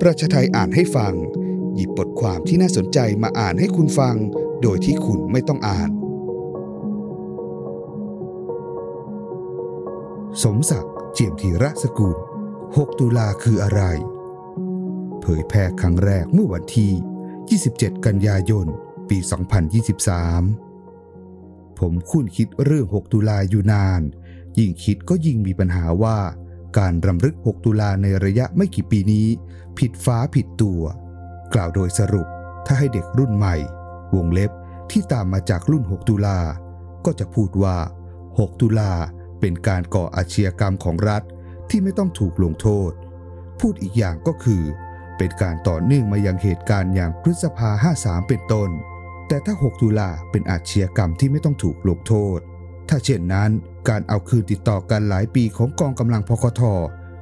ประชาไทยอ่านให้ฟัง หยิบบทความที่น่าสนใจมาอ่านให้คุณฟัง โดยที่คุณไม่ต้องอ่าน สมศักดิ์เจียมธีระสกุล 6 ตุลาคืออะไร เผยแพร่ครั้งแรกเมื่อวันที่ 27 กันยายน ปี 2023 ผมคุ้นคิดเรื่อง 6 ตุลาอยู่นาน ยิ่งคิดก็ยิ่งมีปัญหาว่า การรำลึก 6 ตุลาในระยะไม่กี่ปีนี้ ผิดฟ้าผิดตัว กล่าวโดยสรุปถ้าให้เด็กรุ่นใหม่ วงเล็บที่ตามมาจากรุ่น 6 ตุลา ก็จะพูดว่า 6 ตุลาเป็นการก่ออาชญากรรมของรัฐที่ไม่ต้องถูกลงโทษ พูดอีกอย่างก็คือ เป็นการต่อเนื่องมายังเหตุการณ์อย่างพฤษภา 53 เป็นต้น แต่ถ้า 6 ตุลาเป็นอาชญากรรมที่ไม่ต้องถูกลงโทษ ถ้าเช่นนั้นการเอาคืนติดต่อกันหลายปีของกองกำลังพคท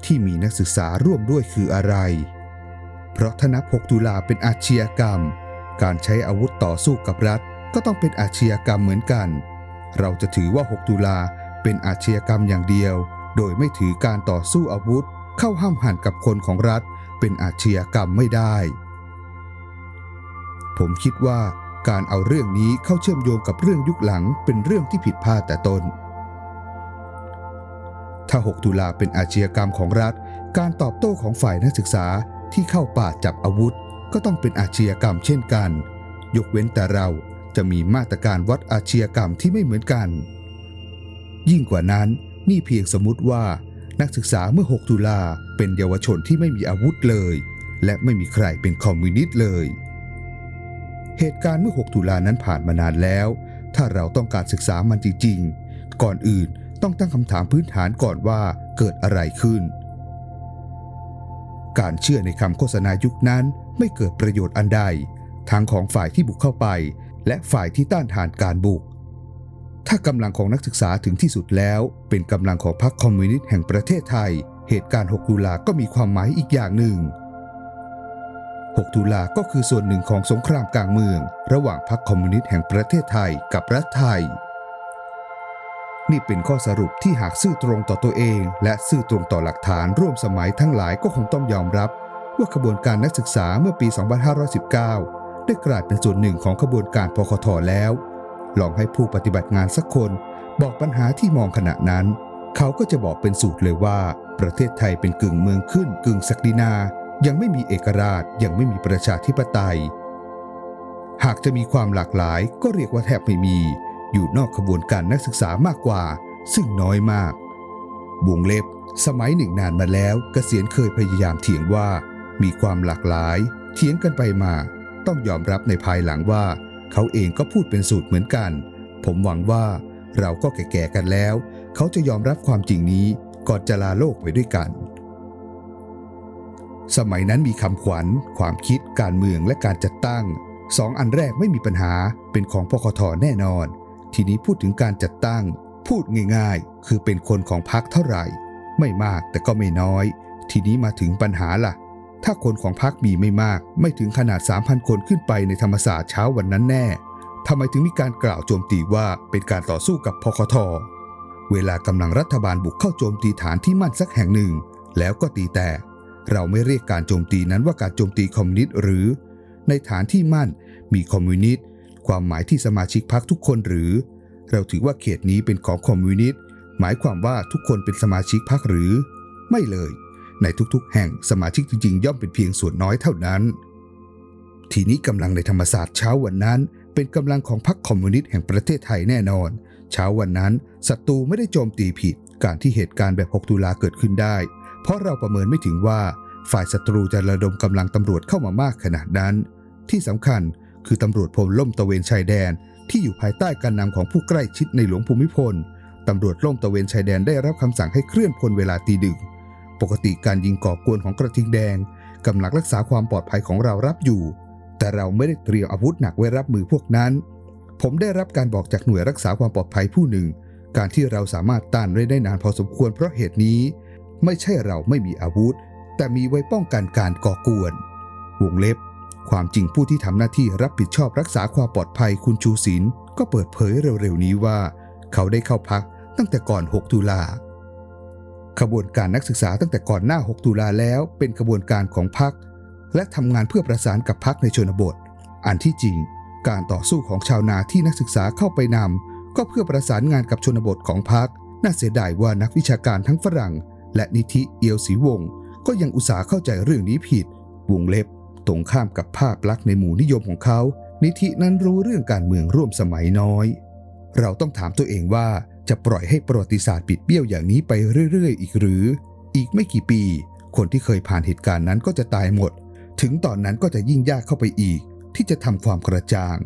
ที่มีนักศึกษาร่วมด้วยคืออะไร เพราะถ้านับ 6 ตุลาเป็นอาชญากรรม การใช้อาวุธต่อสู้กับรัฐก็ต้องเป็นอาชญากรรมเหมือนกัน เราจะถือว่า 6 ตุลาเป็นอาชญากรรมอย่างเดียว โดยไม่ถือการต่อสู้อาวุธ เข้าห้ามหันกับคนของรัฐ เป็นอาชญากรรมไม่ได้ ผมคิดว่า การเอาเรื่องนี้เข้าเชื่อมโยงกับเรื่องยุคหลังเป็นเรื่องที่ผิดพลาดแต่ต้น ถ้า 6 ตุลาเป็นอาชญากรรมของรัฐ การตอบโต้ของฝ่ายนักศึกษาที่เข้าป่าจับอาวุธ ก็ต้องเป็นอาชญากรรมเช่นกัน ยกเว้นแต่เราจะมีมาตรการวัดอาชญากรรมที่ไม่เหมือนกัน ยิ่งกว่านั้นนี่เพียงสมมติว่านักศึกษาเมื่อ 6 ตุลาเป็นเยาวชนที่ไม่มีอาวุธเลย และไม่มีใครเป็นคอมมิวนิสต์เลย เหตุการณ์เมื่อ 6 ตุลานั้นผ่านมานานแล้ว ถ้าเราต้องการศึกษามันจริงๆ ก่อนอื่นต้องตั้งคำถามพื้นฐานก่อนว่าเกิดอะไรขึ้น การเชื่อในคำโฆษณายุคนั้นไม่เกิดประโยชน์อันใด ทั้งของฝ่ายที่บุกเข้าไป และฝ่ายที่ต้านทานการบุก ถ้ากำลังของนักศึกษาถึงที่สุดแล้ว เป็นกำลังของพรรคคอมมิวนิสต์แห่งประเทศไทย เหตุการณ์ 6 ตุลาก็มีความหมายอีกอย่างหนึ่ง 6 ตุลาก็คือส่วนหนึ่งของสงครามกลางเมือง ระหว่างพรรคคอมมิวนิสต์แห่งประเทศไทยกับรัฐไทย นี่เป็นข้อสรุปที่หากซื่อตรงต่อตัวเอง และซื่อตรงต่อหลักฐานร่วมสมัยทั้งหลายก็คงต้องยอมรับ ว่าขบวนการนักศึกษาเมื่อปี 2519 ได้กลายเป็นส่วนหนึ่งของขบวนการพคทแล้ว ลองให้ผู้ปฏิบัติงานสักคนบอกปัญหาที่มองขณะนั้น เขาก็จะบอกเป็นสูตรเลยว่า ประเทศไทยเป็นกึ่งเมืองขึ้นกึ่งศักดินา ยังไม่มีเอกราชยังไม่มีประชาธิปไตย หากจะมีความหลากหลายก็เรียกว่าแทบไม่มี อยู่นอกขบวนการนักศึกษามากกว่า ซึ่งน้อยมากวงเล็บ สมัยหนึ่งนานมาแล้วกเกษียณเคยพยายามเถียงว่า มีความหลากหลาย เถียงกันไปมา ต้องยอมรับในภายหลังว่า เขาเองก็พูดเป็นสูตรเหมือนกัน ผมหวังว่าเราก็แก่ๆกันแล้ว เขาจะยอมรับความจริงนี้ก่อนจะลาโลกไปด้วยกัน สมัยนั้นมีคำขวัญ ความคิด การเมืองและการจัดตั้งสองอันแรกไม่มีปัญหาเป็นของพคทแน่นอน ทีนี้พูดถึงการจัดตั้ง พูดง่ายๆ คือเป็นคนของพรรคเท่าไหร่ ไม่มากแต่ก็ไม่น้อย ทีนี้มาถึงปัญหาล่ะ ถ้าคนของพรรคมีไม่มาก ไม่ถึงขนาด 3,000 คนขึ้นไปในธรรมศาสตร์เช้าวันนั้นแน่ทำไมถึงมีการกล่าวโจมตีว่าเป็นการต่อสู้กับพคทเวลากำลังรัฐบาลบุกเข้าโจมตีฐานที่มั่นสักแห่งหนึ่ง แล้วก็ตีแตก เราไม่เรียกการโจมตีนั้นว่าการโจมตีคอมมิวนิสต์หรือ ในฐานที่มั่นมีคอมมิวนิสต์ความหมายที่สมาชิกพรรคทุกคนหรือ เราถือว่าเขตนี้เป็นของคอมมิวนิสต์หมายความว่าทุกคนเป็นสมาชิกพรรคหรือ ไม่เลย ในทุกๆ แห่งสมาชิกจริงๆ ย่อมเป็นเพียงส่วนน้อยเท่านั้น ทีนี้กำลังในธรรมศาสตร์เช้าวันนั้น เป็นกำลังของพรรคคอมมิวนิสต์แห่งประเทศไทยแน่นอน เช้าวันนั้นศัตรูไม่ได้โจมตีผิด การที่เหตุการณ์แบบ 6 ตุลาเกิดขึ้นได้ เพราะเราประเมินไม่ถึงว่าฝ่ายศัตรูจะระดมกำลังตำรวจเข้ามามากขนาดนั้น ที่สำคัญคือตำรวจพลล่มตะเวนชายแดน ที่อยู่ภายใต้การนำของผู้ใกล้ชิดในหลวงภูมิพลตำรวจล่มตะเวนชายแดนได้รับคำสั่งให้เคลื่อนพลเวลาตีดึก ปกติการยิงก่อกวนของกระทิงแดงกำลังรักษาความปลอดภัยของเรารับอยู่ แต่เราไม่ได้เตรียมอาวุธหนักไว้รับมือพวกนั้น ผมได้รับการบอกจากหน่วยรักษาความปลอดภัยผู้หนึ่ง การที่เราสามารถต้านไว้ได้นานพอสมควรเพราะเหตุนี้ ไม่ใช่เราไม่มีอาวุธ แต่มีไว้ป้องกันการก่อกวน วงเล็บ ความจริงผู้ที่ทำหน้าที่รับผิดชอบรักษาความปลอดภัยคุณชูศิลป์ก็เปิดเผยเร็วๆนี้ว่า เขาได้เข้าพักตั้งแต่ก่อน 6 ตุลาขบวนการนักศึกษาตั้งแต่ก่อนหน้า 6 ตุลาแล้วเป็นขบวนการของพรรคและทำงานเพื่อประสานกับพักในชนบท อันที่จริง การต่อสู้ของชาวนาที่นักศึกษาเข้าไปนำก็เพื่อประสานงานกับชนบทของพักน่าเสียดายว่านักวิชาการทั้งฝรั่ง และนิธิเอียวศรีวงศ์ก็ยังอุตส่าห์เข้าใจเรื่องนี้ผิด วงเล็บ ตรงข้ามกับภาพลักษณ์ในหมู่นิยมของเขา นิธินั้นรู้เรื่องการเมืองร่วมสมัยน้อย เราต้องถามตัวเองว่าจะปล่อยให้ประวัติศาสตร์ปิดเบี้ยวอย่างนี้ไปเรื่อยๆ อีกหรือ อีกไม่กี่ปี คนที่เคยผ่านเหตุการณ์นั้นก็จะตายหมด ถึงตอนนั้นก็จะยิ่งยากเข้าไปอีก ที่จะทำความกระจ่าง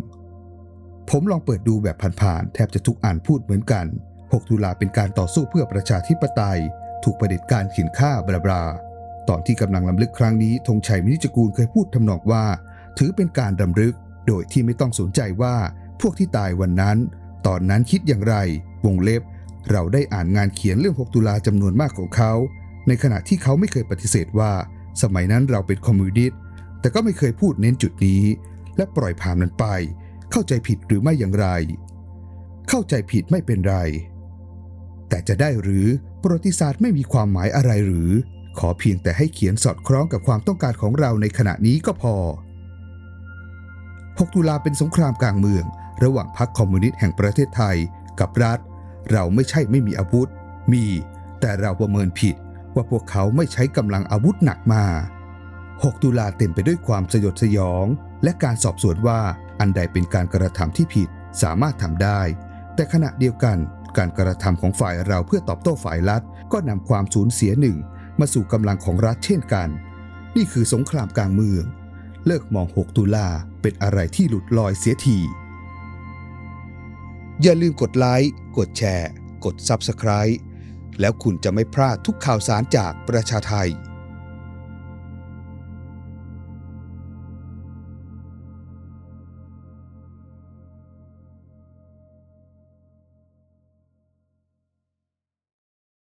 ผมลองเปิดดูแบบผ่านๆแทบจะทุกอ่านพูดเหมือนกัน 6 ตุลาเป็นการต่อสู้เพื่อประชาธิปไตย ถูกประเด็จการขีนฆ่าบลาบลาตอนที่กำลังลำลึกครั้งนี้ธงชัยมินิจกูลเคยพูดทำนองว่า ถือเป็นการรำลึก โดยที่ไม่ต้องสนใจว่าพวกที่ตายวันนั้น ตอนนั้นคิดอย่างไร วงเล็บ เราได้อ่านงานเขียนเรื่อง 6 ตุลาจำนวนมากของเขา ในขณะที่เขาไม่เคยปฏิเสธว่า สมัยนั้นเราเป็นคอมมิวนิสต์แต่ก็ไม่เคยพูดเน้นจุดนี้ และปล่อยผ่านมันไป เข้าใจผิดหรือไม่อย่างไร เข้าใจผิดไม่เป็นไร แต่จะได้หรือประวัติศาสตร์ไม่มีความหมายอะไรหรือ ขอเพียงแต่ให้เขียนสอดคล้องกับความต้องการของเราในขณะนี้ก็พอ 6 ตุลาเป็นสงครามกลางเมือง ระหว่างพรรคคอมมิวนิสต์แห่งประเทศไทย กับรัฐ เราไม่ใช่ไม่มีอาวุธ มี แต่เราประเมินผิดว่าพวกเขาไม่ใช้กำลังอาวุธหนักมา 6 ตุลาเต็มไปด้วยความสยดสยอง และการสอบสวนว่าอันใดเป็นการกระทำที่ผิดสามารถทำได้ แต่ขณะเดียวกัน การกระทำของฝ่ายเราเพื่อตอบโต้ฝ่ายรัฐ ก็นำความสูญเสียหนึ่งมาสู่กำลังของรัฐเช่นกัน นี่คือสงครามกลางเมือง เลิกมอง 6 ตุลาเป็นอะไรที่หลุดลอยเสียทีอย่าลืมกดไลค์ กดแชร์ กด Subscribe แล้วคุณจะไม่พลาดทุกข่าวสารจากประชาไทย